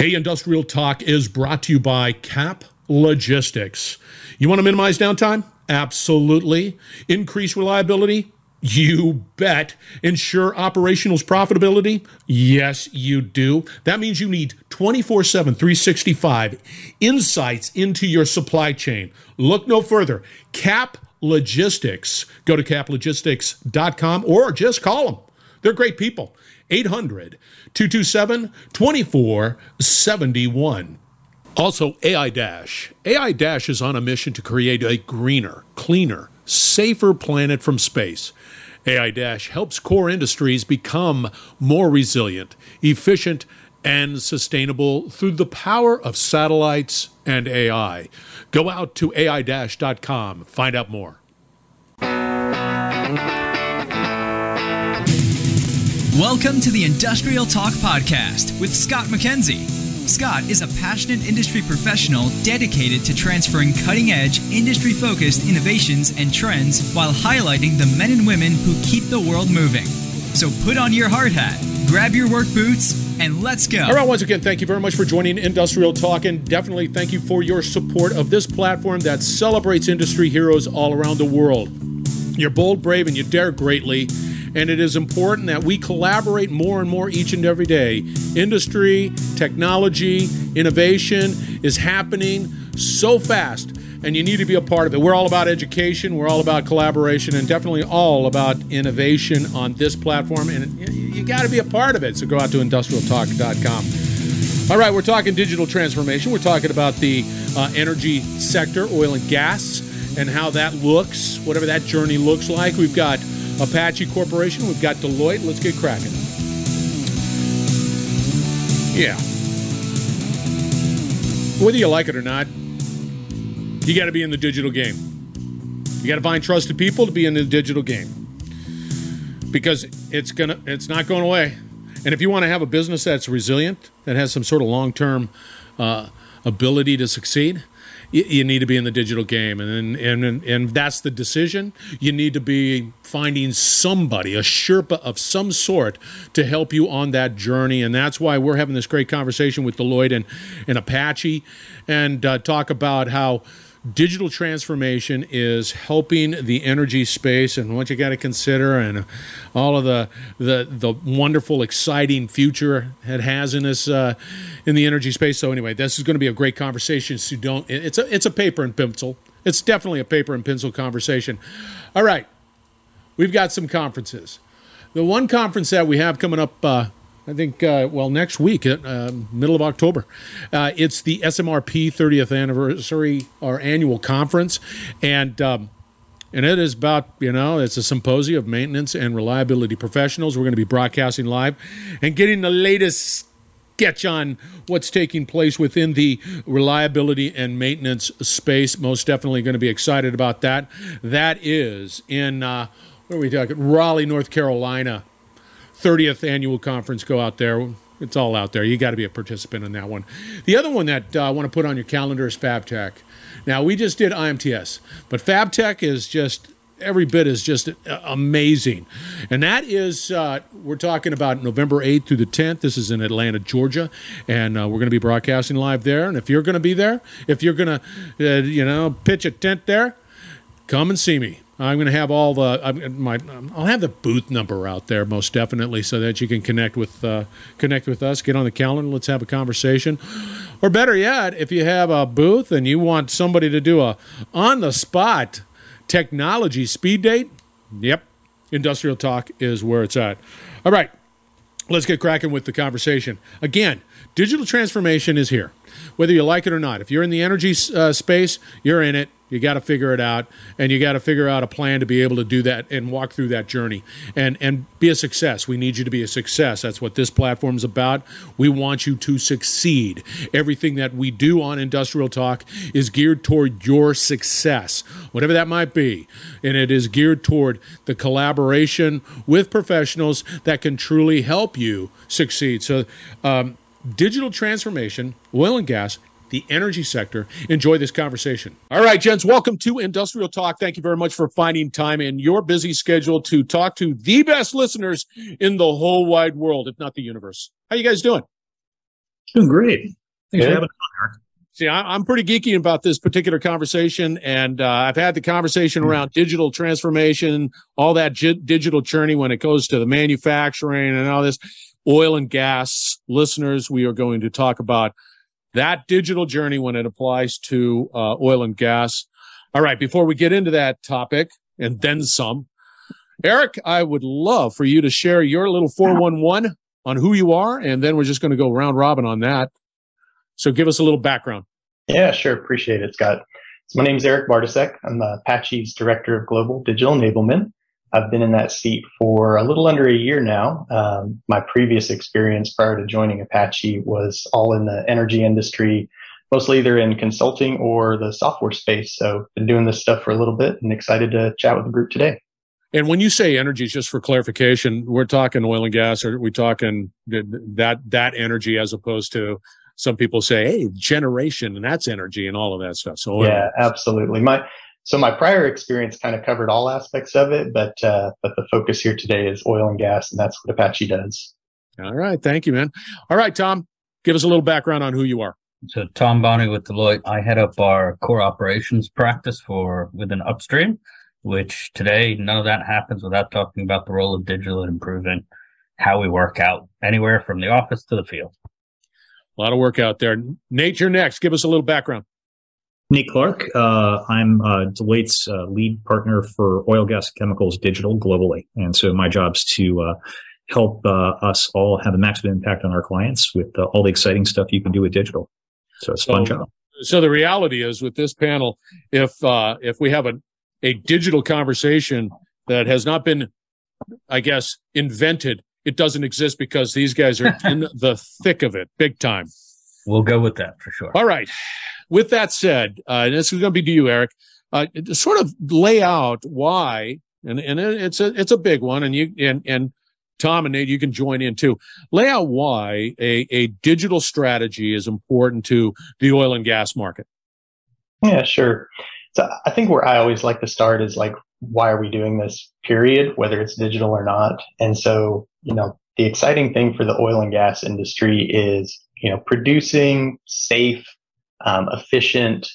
Hey, Industrial Talk is brought to you by Cap Logistics. You want to minimize downtime? Absolutely. Increase reliability? You bet. Ensure operational's profitability? Yes, you do. That means you need 24 7, 365 insights into your supply chain. Look no further. Cap Logistics. Go to caplogistics.com or just call them. They're great people. 800 227 2471. Also, AI Dash. AI Dash is on a mission to create a greener, cleaner, safer planet from space. AI Dash helps core industries become more resilient, efficient, and sustainable through the power of satellites and AI. Go out to AI-com, find out more. Welcome to the Industrial Talk Podcast with Scott MacKenzie. Scott is a passionate industry professional dedicated to transferring cutting edge, industry focused innovations and trends while highlighting the men and women who keep the world moving. So put on your hard hat, grab your work boots, and let's go. All right, once again, thank you very much for joining Industrial Talk, and definitely thank you for your support of this platform that celebrates industry heroes all around the world. You're bold, brave, and you dare greatly and it is important that we collaborate more and more each and every day. Industry, technology, innovation is happening so fast, and you need to be a part of it. We're all about education, we're all about collaboration, and definitely all about innovation on this platform, and you got to be a part of it. So go out to industrialtalk.com. All right, we're talking digital transformation. We're talking about the uh, energy sector, oil and gas, and how that looks, whatever that journey looks like. We've got Apache Corporation. We've got Deloitte. Let's get cracking. Yeah. Whether you like it or not, you got to be in the digital game. You got to find trusted people to be in the digital game because it's gonna it's not going away. And if you want to have a business that's resilient, that has some sort of long term uh, ability to succeed, you, need to be in the digital game, and and and that's the decision. You need to be finding somebody, a Sherpa of some sort, to help you on that journey, and that's why we're having this great conversation with Deloitte and and Apache, and uh, talk about how digital transformation is helping the energy space and what you got to consider and all of the the the wonderful exciting future it has in this uh, in the energy space. So anyway this is going to be a great conversation so don't it's a it's a paper and pencil. It's definitely a paper and pencil conversation. All right we've got some conferences. The one conference that we have coming up uh, I think, uh, well, next week, uh, middle of October. Uh, it's the SMRP 30th anniversary our annual conference. And, um, and it is about, you know, it's a symposium of maintenance and reliability professionals. We're going to be broadcasting live and getting the latest sketch on what's taking place within the reliability and maintenance space. Most definitely going to be excited about that. That is in, uh, what are we talking? Raleigh, North Carolina 30th annual conference. Go out there. It's all out there. You got to be a participant in that one. The other one that uh, I want to put on your calendar is FabTech. Now, we just did IMTS, but FabTech is just every bit is just uh, amazing. And that is, uh, we're talking about November 8th through the 10th. This is in Atlanta, Georgia. And uh, we're going to be broadcasting live there. And if you're going to be there, if you're going to, uh, you know, pitch a tent there, come and see me. I'm going to have all the my I'll have the booth number out there most definitely so that you can connect with uh, connect with us. Get on the calendar. Let's have a conversation. Or better yet, if you have a booth and you want somebody to do a on the spot technology speed date, yep, Industrial Talk is where it's at. All right, let's get cracking with the conversation. Again, digital transformation is here, whether you like it or not. If you're in the energy uh, space, you're in it you got to figure it out, and you got to figure out a plan to be able to do that and walk through that journey and and be a success. We need you to be a success. That's what this platform is about. We want you to succeed. Everything that we do on Industrial Talk is geared toward your success, whatever that might be, and it is geared toward the collaboration with professionals that can truly help you succeed. So. Um, digital transformation, oil and gas, the energy sector. Enjoy this conversation. All right, gents, welcome to Industrial Talk. Thank you very much for finding time in your busy schedule to talk to the best listeners in the whole wide world, if not the universe. How you guys doing? Doing great. Thanks for having me See, I, am pretty geeky about this particular conversation, and uh, I've had the conversation mm-hmm. around digital transformation, all that digital journey when it goes to the manufacturing and all this oil and gas. Listeners, we are going to talk about that digital journey when it applies to uh, oil and gas. All right, before we get into that topic and then some, Erick, I would love for you to share your little 411 on who you are, and then we're just going to go round robin on that. So give us a little background. Yeah, sure. Appreciate it, Scott. So my name is Erick Bartusek. I'm the Apache's Director of Global Digital Enablement. I've been in that seat for a little under a year now. Um, my previous experience prior to joining Apache was all in the energy industry, mostly either in consulting or the software space. So been doing this stuff for a little bit and excited to chat with the group today. And when you say energy, just for clarification, we're talking oil and gas, or we talking that that energy as opposed to some people say, "Hey, generation and that's energy and all of that stuff." So yeah, absolutely. My so my prior experience kind of covered all aspects of it, but uh, but the focus here today is oil and gas, and that's what Apache does. All right, thank you, man. All right, Tom, give us a little background on who you are. So Tom Bonny with Deloitte. I head up our core operations practice for within upstream which today none of that happens without talking about the role of digital and improving how we work out anywhere from the office to the field. A lot of work out there. Nate, you're next. Give us a little background. Nate Clark. Uh, I'm uh, Deloitte's uh, lead partner for oil, gas, chemicals, digital globally. And so my job's to uh, help uh, us all have a maximum impact on our clients with uh, all the exciting stuff you can do with digital. So it's a fun job. So the reality is with this panel, if if we have a a digital conversation that has not been, I guess, invented. It doesn't exist because these guys are in the thick of it, big time. We'll go with that for sure. All right. With that said, uh, this is going to be to you, Erick. Uh, to sort of lay out why, and, and it's a it's a big one, and you and and Tom and Nate, you can join in too. Lay out why a, a digital strategy is important to the oil and gas market. Yeah, sure. So I think where I always like to start is like, why are we doing this period, whether it's digital or not? And so, you know, the exciting thing for the oil and gas industry is, you know, producing safe, um, efficient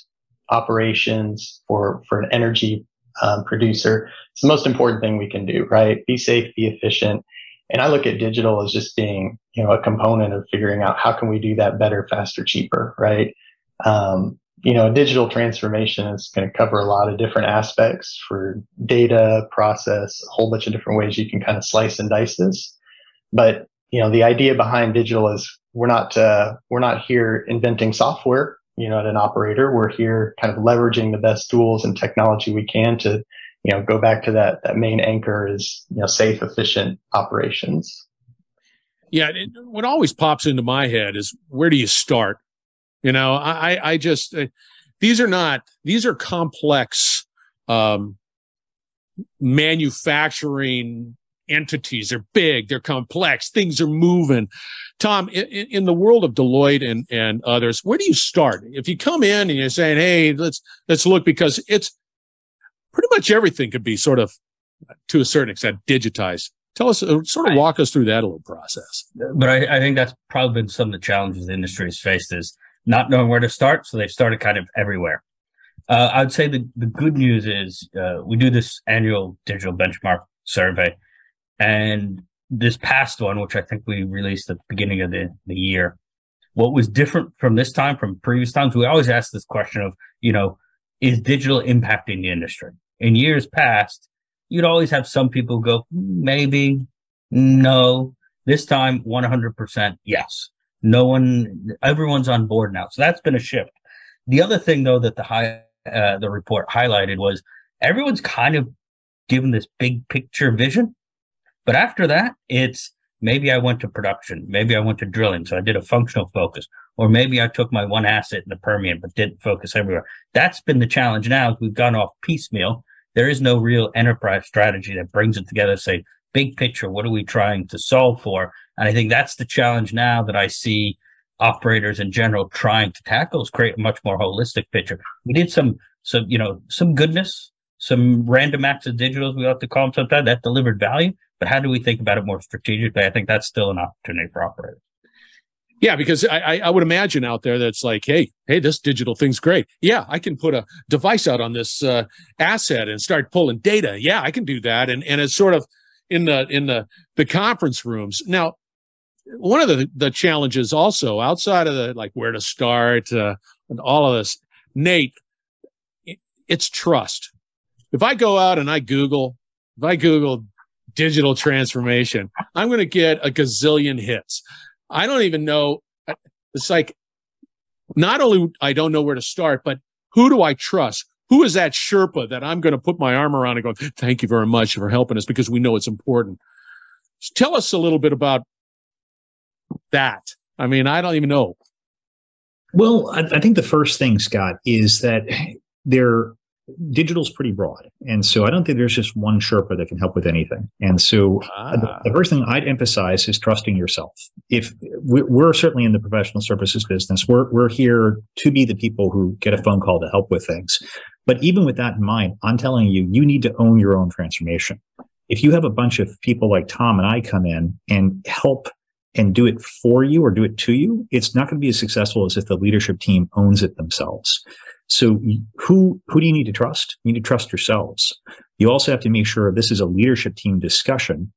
operations for, for an energy um, producer. It's the most important thing we can do, right? Be safe, be efficient. And I look at digital as just being, you know, a component of figuring out how can we do that better, faster, cheaper, right? Um, you know, digital transformation is going to cover a lot of different aspects for data, process, a whole bunch of different ways you can kind of slice and dice this. But, you know, the idea behind digital is we're not, uh, we're not here inventing software, you know, at an operator. We're here kind of leveraging the best tools and technology we can to, you know, go back to that, that main anchor is, you know, safe, efficient operations. Yeah. It, what always pops into my head is where do you start? You know, I, I just, uh, these are not, these are complex, um, manufacturing entities. They're big, they're complex, things are moving. Tom, in, in, the world of Deloitte and, and others, where do you start? If you come in and you're saying, Hey, let's, let's look because it's pretty much everything could be sort of to a certain extent digitized. Tell us, uh, sort of walk us through that little process. But I, I think that's probably been some of the challenges the industry has faced is not knowing where to start. So they've started kind of everywhere. Uh, I'd say the, the good news is uh, we do this annual digital benchmark survey. And this past one, which I think we released at the beginning of the, the year, what was different from this time from previous times, we always ask this question of, you know, is digital impacting the industry? In years past, you'd always have some people go, maybe, no. This time, 100% yes. No one, everyone's on board now. So that's been a shift. The other thing though that the high, uh, the report highlighted was everyone's kind of given this big picture vision. But after that, it's maybe I went to production. Maybe I went to drilling. So I did a functional focus or maybe I took my one asset in the Permian, but didn't focus everywhere. That's been the challenge now. We've gone off piecemeal. There is no real enterprise strategy that brings it together. Say big picture. What are we trying to solve for? And I think that's the challenge now that I see operators in general trying to tackle is create a much more holistic picture. We did some, some, you know, some goodness, some random acts of digitals, we like to call them sometimes that delivered value. But how do we think about it more strategically? I think that's still an opportunity for operators. Yeah, because I, I would imagine out there that's like, hey, hey, this digital thing's great. Yeah, I can put a device out on this uh, asset and start pulling data. Yeah, I can do that, and and it's sort of in the in the the conference rooms now. One of the the challenges also outside of the like where to start uh, and all of this, Nate, it's trust. If I go out and I Google, if I Google digital transformation, I'm going to get a gazillion hits. I don't even know. It's like not only I don't know where to start, but who do I trust? Who is that Sherpa that I'm going to put my arm around and go, thank you very much for helping us because we know it's important. tell us a little bit about that. I mean, I don't even know. Well, I, I think the first thing, Scott, is that there digital's pretty broad. And so I don't think there's just one Sherpa that can help with anything. And so ah. the, the, first thing I'd emphasize is trusting yourself. If we're certainly in the professional services business, we're, we're here to be the people who get a phone call to help with things. But even with that in mind, I'm telling you, you need to own your own transformation. If you have a bunch of people like Tom and I come in and help and do it for you or do it to you, it's not going to be as successful as if the leadership team owns it themselves. So who, who do you need to trust? You need to trust yourselves. You also have to make sure this is a leadership team discussion.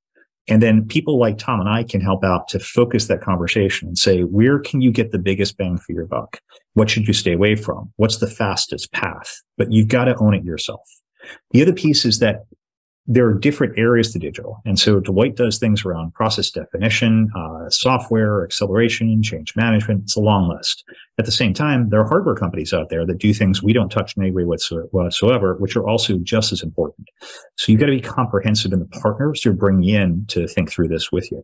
And then people like Tom and I can help out to focus that conversation and say, where can you get the biggest bang for your buck? What should you stay away from? What's the fastest path? But you've got to own it yourself. The other piece is that there are different areas to digital. And so Deloitte does things around process definition, uh, software, acceleration, change management. It's a long list. At the same time, there are hardware companies out there that do things we don't touch in any way whatsoever, which are also just as important. So you've got to be comprehensive in the partners you're bringing in to think through this with you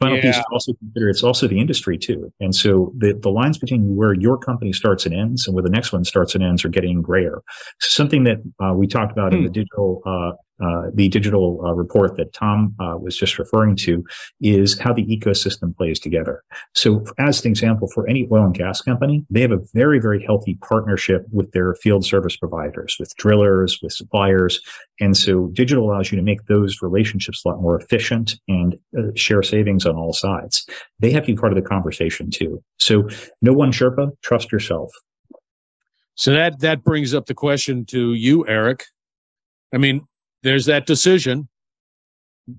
final yeah. piece is also consider it's also the industry too. And so the, the lines between where your company starts and ends and where the next one starts and ends are getting grayer. So something that uh, we talked about hmm. in the digital uh, uh, the digital uh, report that Tom uh, was just referring to is how the ecosystem plays together. So, as an example, for any oil and gas company, they have a very, very healthy partnership with their field service providers, with drillers, with suppliers. And so, digital allows you to make those relationships a lot more efficient and uh, share savings on all sides. They have to be part of the conversation too. So, no one Sherpa, trust yourself. So that that brings up the question to you, Erick. I mean, there's that decision.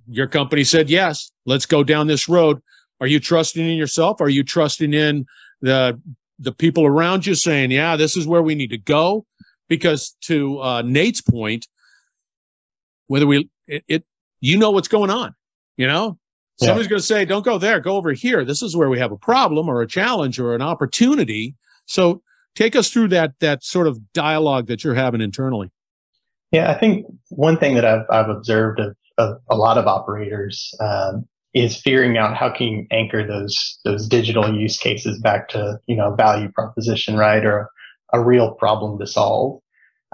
Your company said, yes, let's go down this road. Are you trusting in yourself? Are you trusting in the, the people around you saying, yeah, this is where we need to go? Because to uh, Nate's point, whether we, it, it, you know what's going on, you know, yeah. somebody's going to say, don't go there, go over here. This is where we have a problem or a challenge or an opportunity. So take us through that, that sort of dialogue that you're having internally. Yeah, I think one thing that I've, I've observed of, of a lot of operators um, is figuring out how can you anchor those those digital use cases back to you know value proposition, right, or a real problem to solve.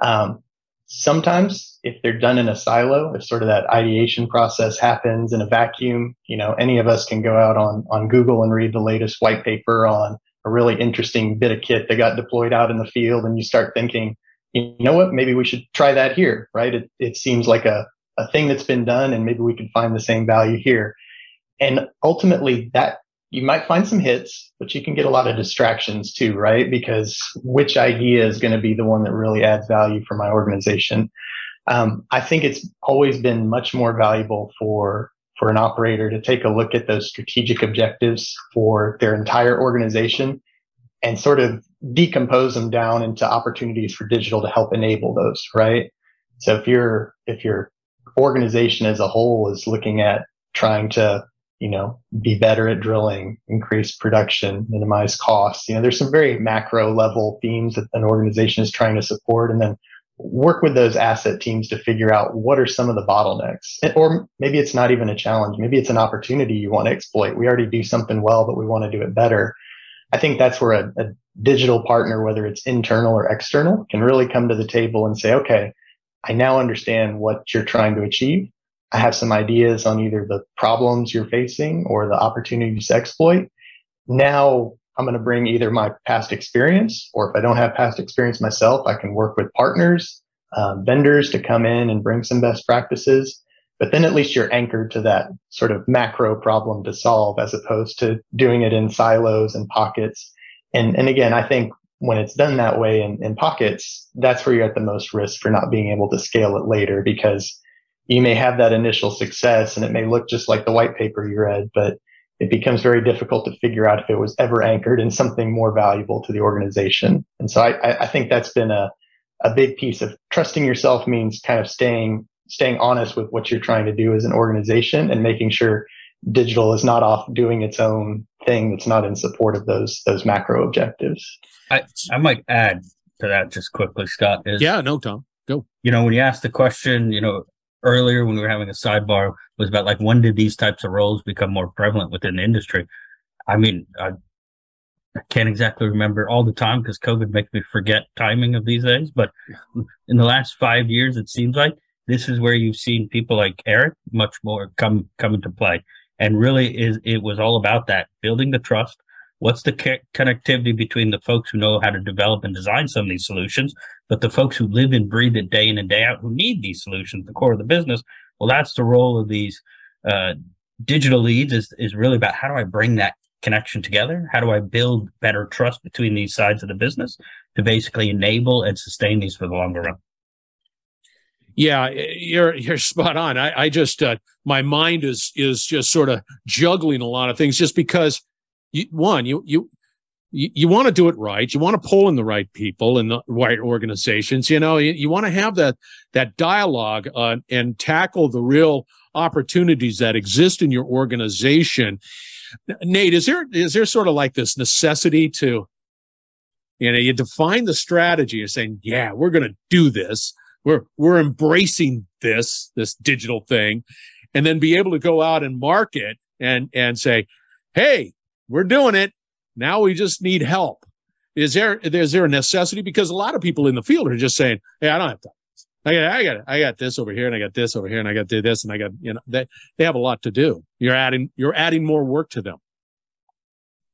Um, sometimes, if they're done in a silo, if sort of that ideation process happens in a vacuum, you know, any of us can go out on on Google and read the latest white paper on a really interesting bit of kit that got deployed out in the field, and you start thinking you know what, maybe we should try that here, right? It, it seems like a, a thing that's been done and maybe we can find the same value here. And ultimately that you might find some hits, but you can get a lot of distractions too, right? Because which idea is going to be the one that really adds value for my organization? Um, I think it's always been much more valuable for for an operator to take a look at those strategic objectives for their entire organization and sort of decompose them down into opportunities for digital to help enable those, right? So if your if your organization as a whole is looking at trying to, you know, be better at drilling, increase production, minimize costs, you know, there's some very macro level themes that an organization is trying to support and then work with those asset teams to figure out what are some of the bottlenecks. Or maybe it's not even a challenge. Maybe it's an opportunity you want to exploit. We already do something well, but we want to do it better. I think that's where a, a digital partner, whether it's internal or external, can really come to the table and say, okay, I now understand what you're trying to achieve. I have some ideas on either the problems you're facing or the opportunities to exploit. Now I'm going to bring either my past experience, or if I don't have past experience myself, I can work with partners, um, vendors to come in and bring some best practices. but then at least you're anchored to that sort of macro problem to solve as opposed to doing it in silos and pockets. And, and again, I think when it's done that way in, in pockets, that's where you're at the most risk for not being able to scale it later because you may have that initial success and it may look just like the white paper you read, but it becomes very difficult to figure out if it was ever anchored in something more valuable to the organization. And so I, I think that's been a, a big piece of trusting yourself means kind of staying staying honest with what you're trying to do as an organization and making sure digital is not off doing its own thing that's not in support of those those macro objectives. I, I might add to that just quickly, Scott. Is yeah, no, Tom, go. You know, when you asked the question, you know, earlier when we were having a sidebar was about like when did these types of roles become more prevalent within the industry? I mean, I, I can't exactly remember all the time because COVID makes me forget timing of these days. But in the last five years, it seems like this is where you've seen people like Erick much more come come into play. And really, is it was all about that building the trust. What's the co- connectivity between the folks who know how to develop and design some of these solutions, but the folks who live and breathe it day in and day out, who need these solutions, the core of the business? Well, that's the role of these uh, digital leads. Is is really about how do I bring that connection together? How do I build better trust between these sides of the business to basically enable and sustain these for the longer run? Yeah, you're you're spot on. I, I just uh, my mind is is just sort of juggling a lot of things just because you, one you you you, want to do it right. You want to pull in the right people and the right organizations. You know, you, you want to have that that dialogue uh, and tackle the real opportunities that exist in your organization. Nate, is there is there sort of like this necessity to, you know, you define the strategy. You're saying, yeah, we're going to do this we're we're embracing this this digital thing and then be able to go out and market and and say hey we're doing it now we just need help is there is there a necessity because a lot of people in the field are just saying hey i don't have time I got, I got, I got this over here, and I got this over here, and I got this, and I got, you know, they they have a lot to do. You're adding, you're adding more work to them.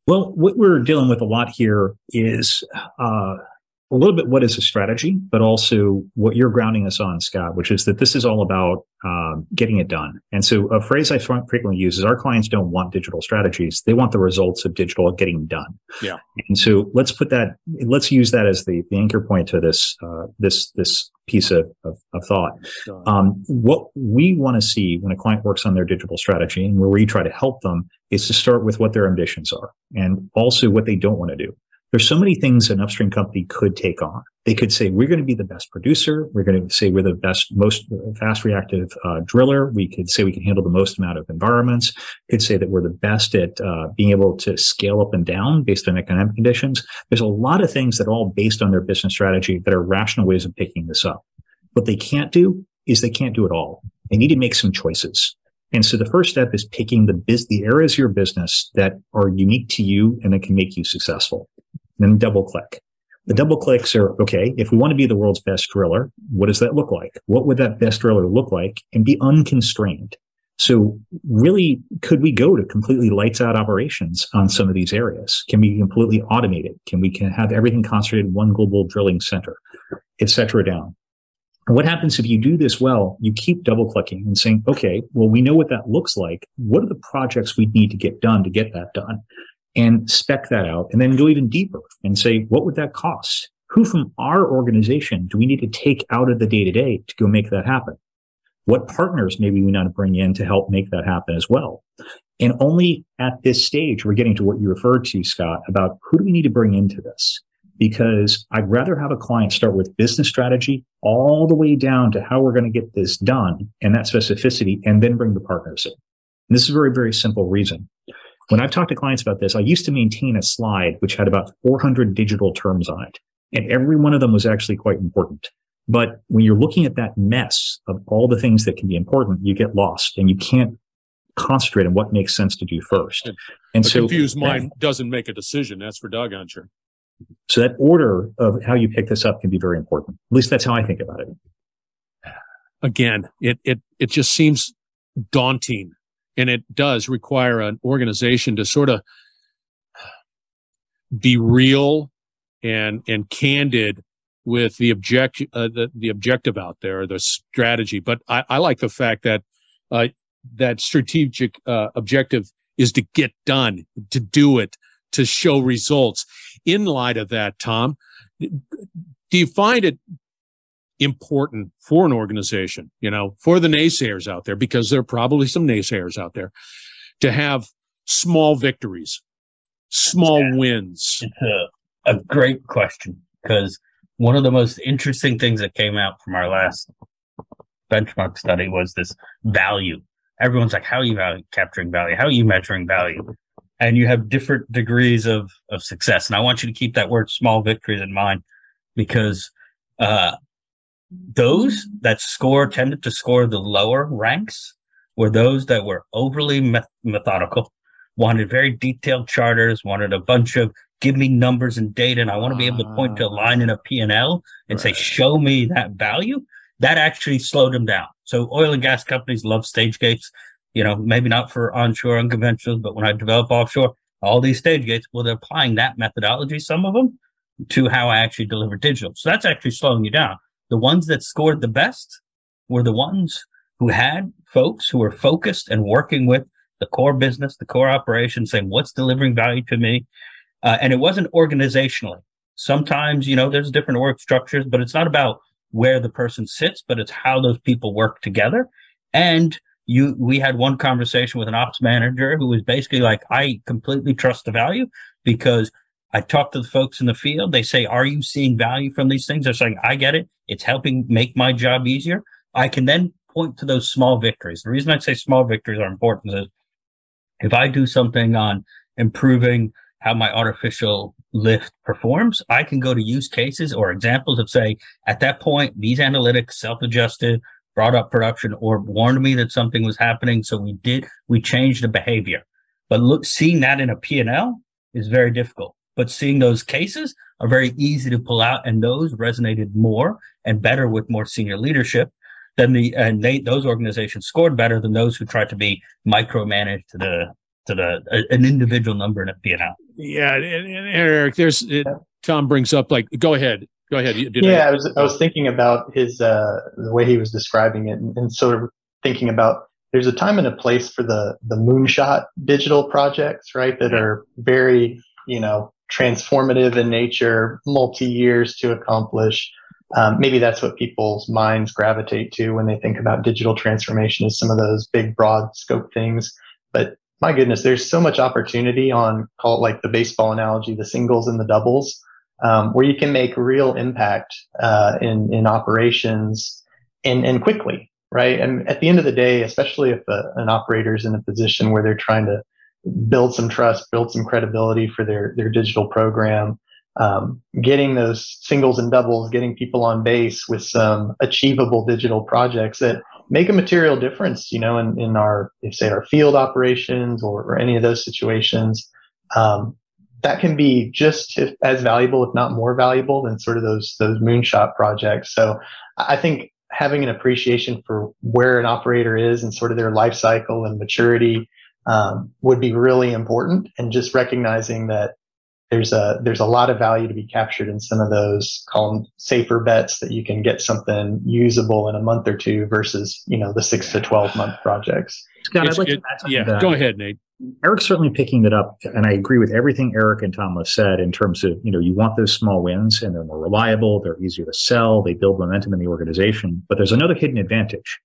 Well, what we're dealing with a lot here is uh, a little bit what is a strategy, but also what you're grounding us on, Scott, which is that this is all about um, getting it done. And so a phrase I frequently use is our clients don't want digital strategies. They want the results of digital getting done. Yeah. And so let's put that, let's use that as the, the anchor point to this, uh, this, this piece of, of, of thought. Um, what we want to see when a client works on their digital strategy and where we try to help them is to start with what their ambitions are and also what they don't want to do. There's so many things an upstream company could take on. They could say, we're going to be the best producer. We're going to say we're the best, most fast reactive uh, driller. We could say we can handle the most amount of environments. Could say that we're the best at uh, being able to scale up and down based on economic conditions. There's a lot of things that are all based on their business strategy that are rational ways of picking this up. What they can't do is they can't do it all. They need to make some choices. And so the first step is picking the biz- the areas of your business that are unique to you and that can make you successful then double click. The double clicks are okay. If we want to be the world's best driller, what does that look like? What would that best driller look like and be unconstrained? So really, could we go to completely lights out operations on some of these areas? Can we completely automate it? Can we can have everything concentrated in one global drilling center, et cetera down? What happens if you do this well? You keep double clicking and saying, okay, well, we know what that looks like. What are the projects we need to get done to get that done? And spec that out and then go even deeper and say, what would that cost? Who from our organization do we need to take out of the day to day to go make that happen? What partners maybe we to bring in to help make that happen as well? And only at this stage, we're getting to what you referred to, Scott, about who do we need to bring into this? Because I'd rather have a client start with business strategy all the way down to how we're going to get this done and that specificity and then bring the partners in. And this is a very, very simple reason. When I've talked to clients about this, I used to maintain a slide which had about 400 digital terms on it. And every one of them was actually quite important. But when you're looking at that mess of all the things that can be important, you get lost and you can't concentrate on what makes sense to do first. And a so confused mind doesn't make a decision. That's for doggone sure. So that order of how you pick this up can be very important. At least that's how I think about it. Again, it, it, it just seems daunting and it does require an organization to sort of be real and and candid with the object uh, the, the objective out there the strategy but I, I like the fact that uh, that strategic uh, objective is to get done, to do it, to show results. In light of that, Tom, do you find it important for an organization, you know, for the naysayers out there, because there are probably some naysayers out there, to have small victories, small yeah. wins? It's a, a great question because one of the most interesting things that came out from our last benchmark study was this value. Everyone's like, how are you value, capturing value? How are you measuring value? And you have different degrees of, of success. And I want you to keep that word small victories in mind because uh, those that score tended to score the lower ranks were those that were overly methodical, wanted very detailed charters, wanted a bunch of give me numbers and data, and I want to be able to point to a line in a P&L and right. say, show me that value. That actually slowed them down. So oil and gas companies love stage gates, you know, maybe not for onshore unconventional, but when I develop offshore, all these stage gates, well, they're applying that methodology, some of them, to how I actually deliver digital. So that's actually slowing you down. The ones that scored the best were the ones who had folks who were focused and working with the core business, the core operation, saying what's delivering value to me. Uh, and it wasn't organizationally. Sometimes, you know, there's different org structures, but it's not about where the person sits, but it's how those people work together. And you, we had one conversation with an ops manager who was basically like, I completely trust the value because I talk to the folks in the field. They say, Are you seeing value from these things? They're saying, I get it. It's helping make my job easier. I can then point to those small victories. The reason I say small victories are important is if I do something on improving how my artificial lift performs, I can go to use cases or examples of say, at that point, these analytics self-adjusted, brought up production or warned me that something was happening. So we did, we changed the behavior. But look, seeing that in a P&L is very difficult but seeing those cases are very easy to pull out and those resonated more and better with more senior leadership than the and they those organizations scored better than those who tried to be micromanaged to the to the a, an individual number in a P&L. Yeah, and, and Erick, there's it, Tom brings up like go ahead. Go ahead. yeah, I, I, was I was thinking about his uh the way he was describing it and, and sort of thinking about there's a time and a place for the the moonshot digital projects, right? That are very, you know, transformative in nature, multi years to accomplish. Um, maybe that's what people's minds gravitate to when they think about digital transformation is some of those big, broad scope things. But my goodness, there's so much opportunity on call it like the baseball analogy, the singles and the doubles, um, where you can make real impact uh, in in operations and and quickly, right? And at the end of the day, especially if a, an operator is in a position where they're trying to build some trust, build some credibility for their their digital program. Um, getting those singles and doubles, getting people on base with some achievable digital projects that make a material difference, you know, in, in our, if say our field operations or, or any of those situations, um, that can be just as valuable, if not more valuable than sort of those, those moonshot projects. So I think having an appreciation for where an operator is and sort of their life cycle and maturity um, would be really important and just recognizing that there's a there's a lot of value to be captured in some of those call them safer bets that you can get something usable in a month or two versus you know the six to twelve month projects. Scott, I'd like it, to yeah, go ahead, Nate. Erick's certainly picking it up, and I agree with everything Erick and Thomas said in terms of you know you want those small wins and they're more reliable, they're easier to sell, they build momentum in the organization. But there's another hidden advantage.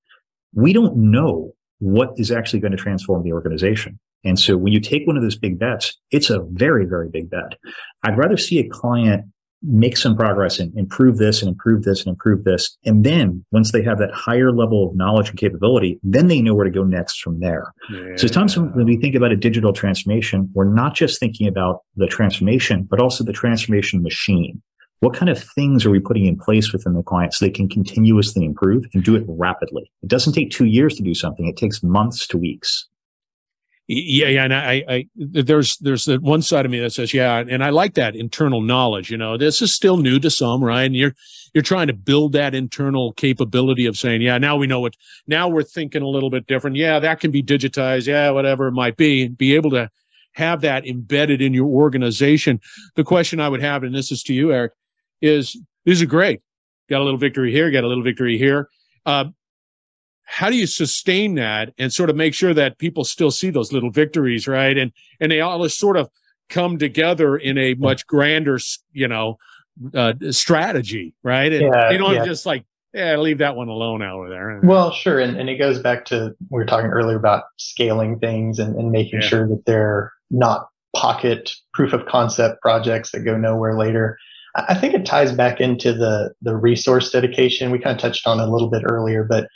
We don't know what is actually going to transform the organization. And so when you take one of those big bets, it's a very, very big bet. I'd rather see a client make some progress and improve this and improve this and improve this. And then once they have that higher level of knowledge and capability, then they know where to go next from there. Yeah. So sometimes when we think about a digital transformation, we're not just thinking about the transformation, but also the transformation machine. What kind of things are we putting in place within the client so they can continuously improve and do it rapidly? It doesn't take two years to do something. It takes months to weeks. Yeah, yeah, and I, I, there's, there's the one side of me that says, yeah, and I like that internal knowledge. You know, this is still new to some, right? And you're, you're trying to build that internal capability of saying, yeah, now we know what, now we're thinking a little bit different. Yeah, that can be digitized. Yeah, whatever it might be, and be able to have that embedded in your organization. The question I would have, and this is to you, Erick, is these are great. Got a little victory here, got a little victory here. Uh, how do you sustain that and sort of make sure that people still see those little victories, right? And and they all sort of come together in a much grander, you know, uh, strategy, right? And yeah, they don't yeah. just like, yeah, leave that one alone out there. Well, sure. And, and it goes back to, we were talking earlier about scaling things and, and making yeah. sure that they're not pocket proof of concept projects that go nowhere later. I think it ties back into the, the resource dedication. We kind of touched on a little bit earlier, but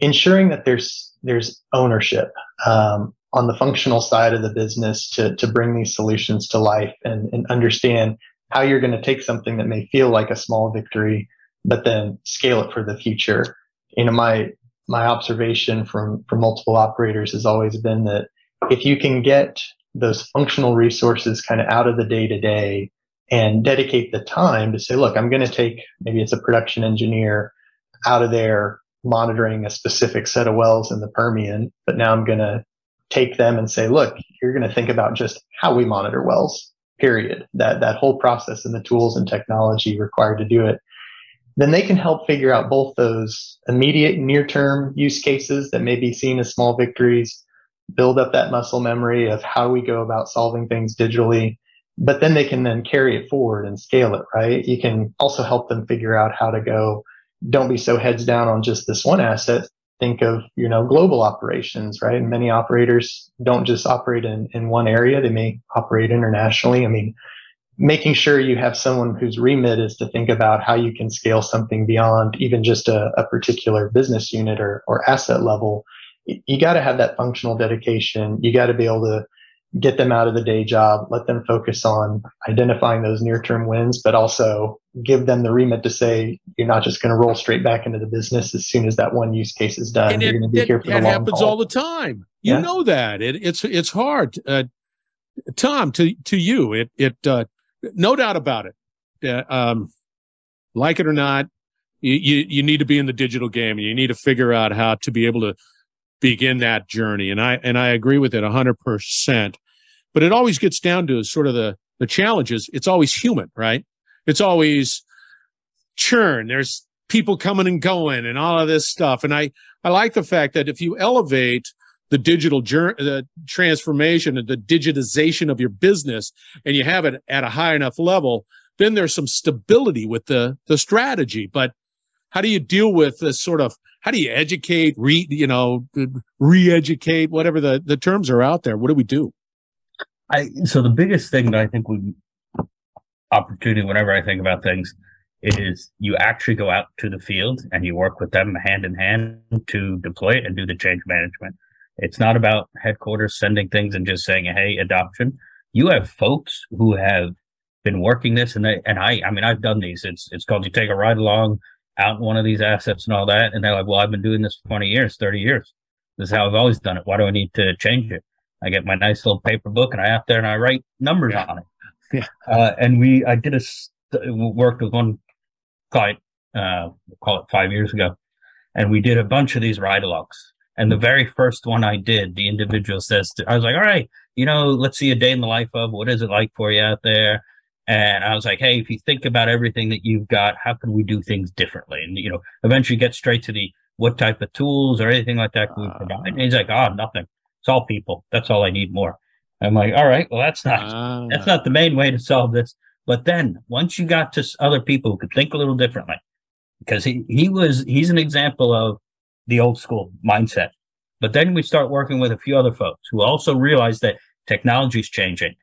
ensuring that there's, there's ownership. Um, on the functional side of the business to, to bring these solutions to life and, and understand how you're going to take something that may feel like a small victory, but then scale it for the future. You know, my, my observation from, from multiple operators has always been that if you can get those functional resources kind of out of the day to day and dedicate the time to say, look, I'm going to take maybe it's a production engineer out of there monitoring a specific set of wells in the Permian, but now I'm going to take them and say, look, you're going to think about just how we monitor wells, period. That, that whole process and the tools and technology required to do it. Then they can help figure out both those immediate near term use cases that may be seen as small victories, build up that muscle memory of how we go about solving things digitally. But then they can then carry it forward and scale it, right? You can also help them figure out how to go don't be so heads down on just this one asset think of, you know, global operations, right? And many operators don't just operate in, in one area. They may operate internationally. I mean, making sure you have someone whose remit is to think about how you can scale something beyond even just a, a particular business unit or, or asset level. You, you got to have that functional dedication. You got to be able to get them out of the day job, let them focus on identifying those near term wins, but also give them the remit to say you're not just going to roll straight back into the business as soon as that one use case is done. And you're going to be it, here for the long happens haul. all the time. You yeah. know that it, it's it's hard. Uh, Tom, to to you, it it uh, no doubt about it. Uh, um, like it or not, you, you you need to be in the digital game. And you need to figure out how to be able to begin that journey. And I and I agree with it hundred percent. But it always gets down to sort of the the challenges. It's always human, right? It's always churn. There's people coming and going and all of this stuff. And I, I like the fact that if you elevate the digital journey, the transformation and the digitization of your business and you have it at a high enough level, then there's some stability with the, the strategy. But how do you deal with this sort of, how do you educate, re, you know, re-educate, whatever the, the terms are out there? What do we do? I, so the biggest thing that I think we opportunity whenever I think about things is you actually go out to the field and you work with them hand in hand to deploy it and do the change management. It's not about headquarters sending things and just saying, Hey, adoption. You have folks who have been working this and they, and I, I mean, I've done these. It's, it's called you take a ride along out in one of these assets and all that. And they're like, well, I've been doing this for 20 years, 30 years. This is how I've always done it. Why do I need to change it? I get my nice little paper book and I out there and I write numbers on it. Yeah. Uh, and we, I did a, worked with one client, uh, we'll call it five years ago, and we did a bunch of these ride alongs. And the very first one I did, the individual says, to, I was like, all right, you know, let's see a day in the life of what is it like for you out there? And I was like, hey, if you think about everything that you've got, how can we do things differently? And, you know, eventually get straight to the what type of tools or anything like that can we provide? And he's like, oh, nothing. It's all people. That's all I need more. I'm like, all right, well, that's not uh, that's not the main way to solve this. But then once you got to other people who could think a little differently, because he he was he's an example of the old school mindset. But then we start working with a few other folks who also realize that technology is changing,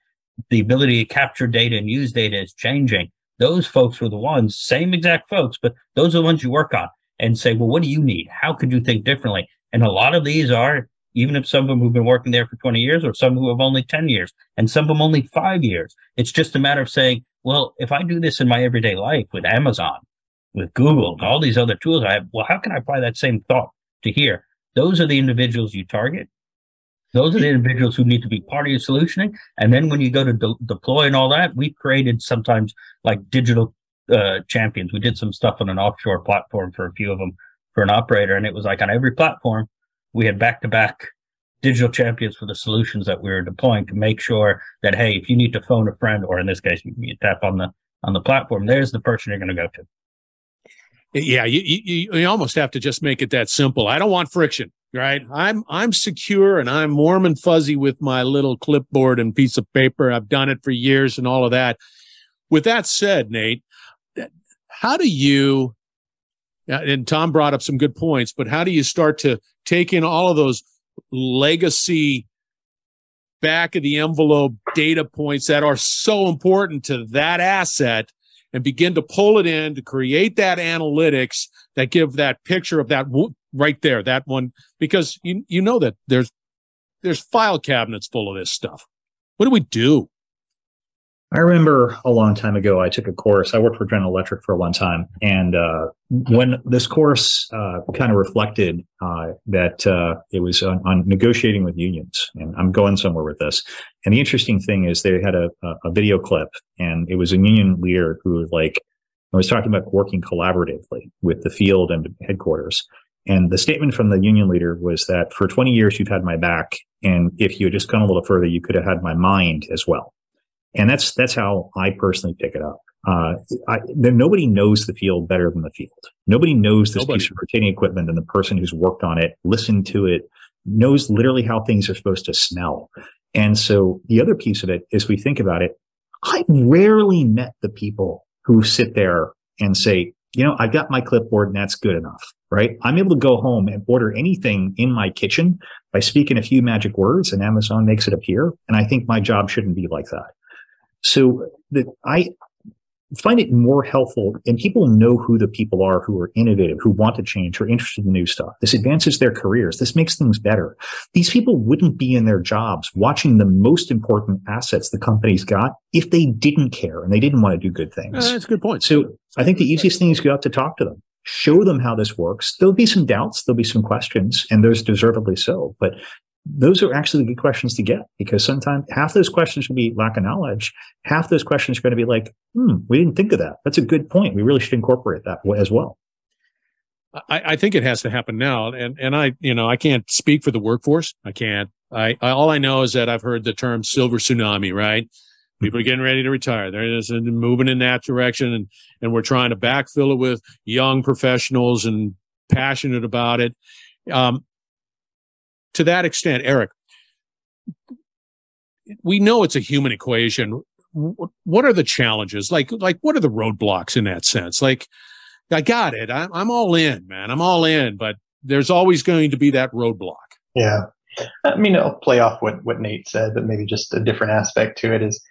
the ability to capture data and use data is changing. Those folks were the ones, same exact folks, but those are the ones you work on and say, well, what do you need? How could you think differently? And a lot of these are even if some of them who've been working there for 20 years or some who have only 10 years and some of them only five years. It's just a matter of saying, well, if I do this in my everyday life with Amazon, with Google, all these other tools I have, well, how can I apply that same thought to here? Those are the individuals you target. Those are the individuals who need to be part of your solutioning. And then when you go to de- deploy and all that, we've created sometimes like digital uh, champions. We did some stuff on an offshore platform for a few of them for an operator. And it was like on every platform, we had back to back digital champions for the solutions that we were deploying to make sure that hey, if you need to phone a friend, or in this case, you, you tap on the on the platform, there's the person you're going to go to. Yeah, you, you you almost have to just make it that simple. I don't want friction, right? I'm I'm secure and I'm warm and fuzzy with my little clipboard and piece of paper. I've done it for years and all of that. With that said, Nate, how do you and Tom brought up some good points, but how do you start to take in all of those legacy back of the envelope data points that are so important to that asset and begin to pull it in to create that analytics that give that picture of that right there, that one, because you, you know that there's, there's file cabinets full of this stuff. What do we do? I remember a long time ago, I took a course. I worked for General Electric for a long time. And uh, when this course uh, kind of reflected uh, that uh, it was on, on, negotiating with unions, and I'm going somewhere with this. And the interesting thing is they had a, a video clip, and it was a union leader who like, I was talking about working collaboratively with the field and headquarters. And the statement from the union leader was that for 20 years, you've had my back. And if you had just gone a little further, you could have had my mind as well. And that's, that's how I personally pick it up. Uh, I, nobody knows the field better than the field. Nobody knows this nobody. piece of rotating equipment than the person who's worked on it, listened to it, knows literally how things are supposed to smell. And so the other piece of it is we think about it. I rarely met the people who sit there and say, you know, I've got my clipboard and that's good enough, right? I'm able to go home and order anything in my kitchen by speaking a few magic words and Amazon makes it appear. And I think my job shouldn't be like that. So that I find it more helpful and people know who the people are who are innovative, who want to change, who are interested in new stuff. This advances their careers. This makes things better. These people wouldn't be in their jobs watching the most important assets the company's got if they didn't care and they didn't want to do good things. Uh, that's a good point. So I think the easiest thing is go out to talk to them. Show them how this works. There'll be some doubts. There'll be some questions and there's deservedly so, but those are actually the good questions to get because sometimes half those questions will be lack of knowledge. Half those questions are going to be like, hmm, we didn't think of that. That's a good point. We really should incorporate that as well. I, I think it has to happen now. And, and I, you know, I can't speak for the workforce. I can't. I, I all I know is that I've heard the term silver tsunami, right? People are getting ready to retire. They're just moving in that direction and, and we're trying to backfill it with young professionals and passionate about it. Um, to that extent, Erick, we know it's a human equation. What are the challenges? Like, like what are the roadblocks in that sense? Like, I got it. I'm, I'm all in, man. I'm all in, but there's always going to be that roadblock. Yeah. I mean, I'll play off what, what Nate said, but maybe just a different aspect to it is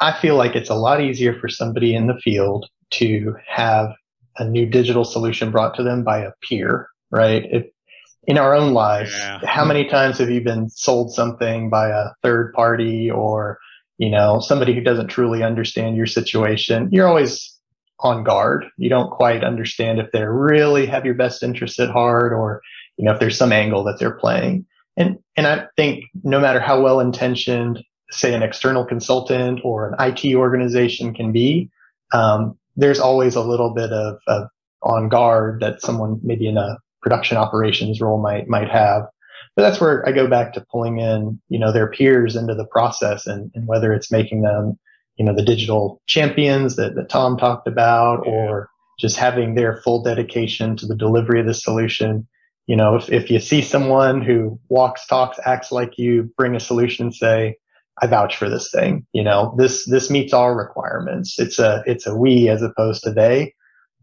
I feel like it's a lot easier for somebody in the field to have a new digital solution brought to them by a peer, right? If in our own lives, yeah. how many times have you been sold something by a third party or, you know, somebody who doesn't truly understand your situation? You're always on guard. You don't quite understand if they really have your best interest at heart or, you know, if there's some angle that they're playing. And, and I think no matter how well intentioned, say an external consultant or an IT organization can be, um, there's always a little bit of, of on guard that someone maybe in a production operations role might might have. But that's where I go back to pulling in, you know, their peers into the process and, and whether it's making them, you know, the digital champions that, that Tom talked about or just having their full dedication to the delivery of the solution. You know, if, if you see someone who walks, talks, acts like you, bring a solution and say, I vouch for this thing. You know, this, this meets our requirements. It's a, it's a we as opposed to they.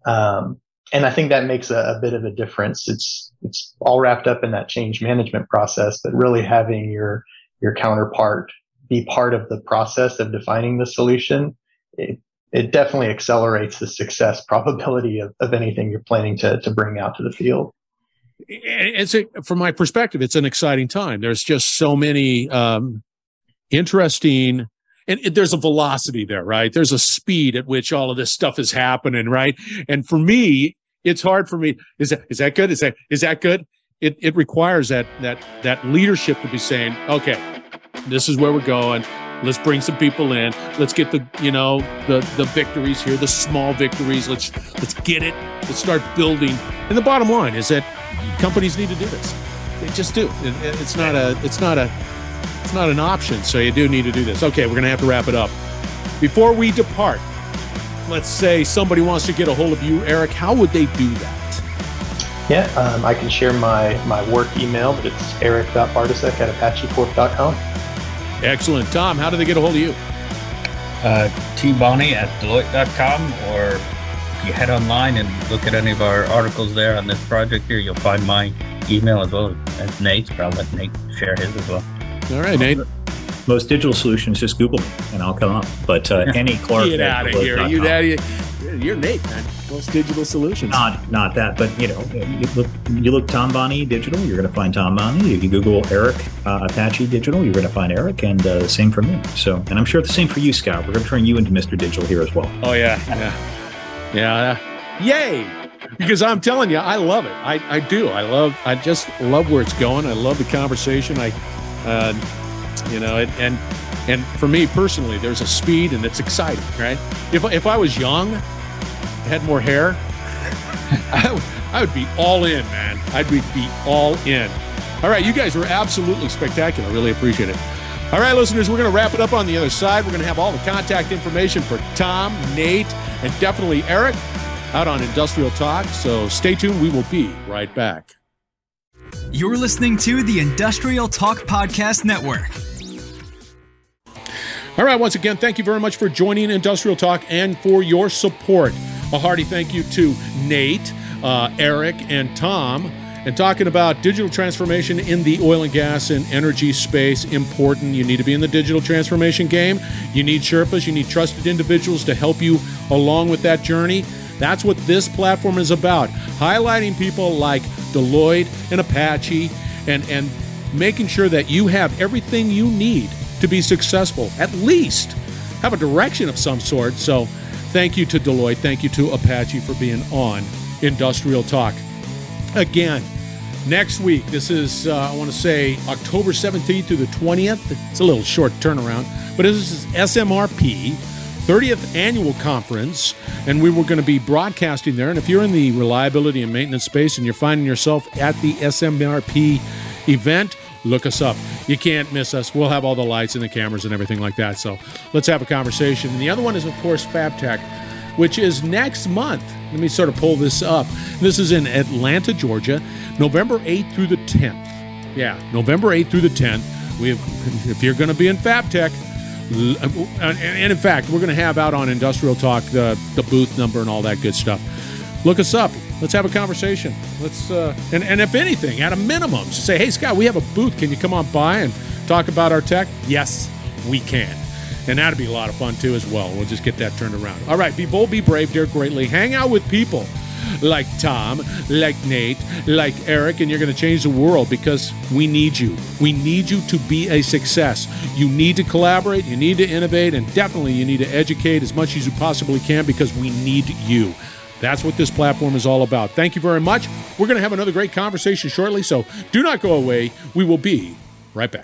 Um, and I think that makes a, a, bit of a difference. It's it's all wrapped up in that change management process, but really having your your counterpart be part of the process of defining the solution, it, it definitely accelerates the success probability of, of anything you're planning to to bring out to the field. It's a, from my perspective, it's an exciting time. There's just so many um, interesting and it, there's a velocity there, right? There's a speed at which all of this stuff is happening, right? And for me, it's hard for me. Is that is that good? Is that is that good? It it requires that that that leadership to be saying, okay, this is where we're going. Let's bring some people in. Let's get the you know the the victories here, the small victories. Let's let's get it. Let's start building. And the bottom line is that companies need to do this. They just do. It, it's not a it's not a it's not an option. So you do need to do this. Okay, we're gonna have to wrap it up. Before we depart, let's say somebody wants to get a hold of you, Erick, how would they do that? Yeah, um, I can share my, my work email, but it's erick.bartusek at apachecorp.com. Excellent. Tom, how do they get a hold of you? Uh, tbonny at deloitte.com, or if you head online and look at any of our articles there on this project here, you'll find my email as well as Nate's. But I'll let Nate share his as well. All right, Nate. Most digital solutions, just Google me and I'll come up. But uh, any Clark. Get out of here. You, you're Nate, man. Most digital solutions. Not not that, but you know, you look, you look Tom Bonny Digital, you're going to find Tom Bonny. If you Google Erick uh, Apache Digital, you're going to find Erick, and uh, same for me. So, and I'm sure the same for you, Scott. We're going to turn you into Mr. Digital here as well. Oh yeah, yeah, yeah. Yay! Because I'm telling you, I love it. I, I do. I love. I just love where it's going. I love the conversation. I, uh, you know, and, and and for me personally, there's a speed and it's exciting, right? If if I was young had more hair, I, would, I would be all in, man. I'd be, be all in. All right, you guys were absolutely spectacular. Really appreciate it. All right, listeners, we're going to wrap it up on the other side. We're going to have all the contact information for Tom, Nate, and definitely Erick out on Industrial Talk. So stay tuned. We will be right back. You're listening to the Industrial Talk Podcast Network. All right, once again, thank you very much for joining Industrial Talk and for your support. A hearty thank you to Nate, uh, Erick, and Tom. And talking about digital transformation in the oil and gas and energy space, important. You need to be in the digital transformation game. You need Sherpas, you need trusted individuals to help you along with that journey. That's what this platform is about. Highlighting people like Deloitte and Apache and, and making sure that you have everything you need to be successful, at least have a direction of some sort. So, Thank you to Deloitte. Thank you to Apache for being on Industrial Talk. Again, next week, this is, uh, I want to say, October 17th through the 20th. It's a little short turnaround, but this is SMRP. 30th annual conference, and we were going to be broadcasting there. And if you're in the reliability and maintenance space and you're finding yourself at the SMRP event, look us up. You can't miss us. We'll have all the lights and the cameras and everything like that. So let's have a conversation. And the other one is, of course, FabTech, which is next month. Let me sort of pull this up. This is in Atlanta, Georgia, November 8th through the 10th. Yeah, November 8th through the 10th. We have, if you're going to be in FabTech, uh, and in fact, we're going to have out on Industrial Talk the, the booth number and all that good stuff. Look us up. Let's have a conversation. Let's uh, and and if anything, at a minimum, say, hey Scott, we have a booth. Can you come on by and talk about our tech? Yes, we can. And that'd be a lot of fun too as well. We'll just get that turned around. All right, be bold, be brave, dare greatly. Hang out with people like Tom, like Nate, like Erick, and you're going to change the world because we need you. We need you to be a success. You need to collaborate, you need to innovate, and definitely you need to educate as much as you possibly can because we need you. That's what this platform is all about. Thank you very much. We're going to have another great conversation shortly, so do not go away. We will be right back.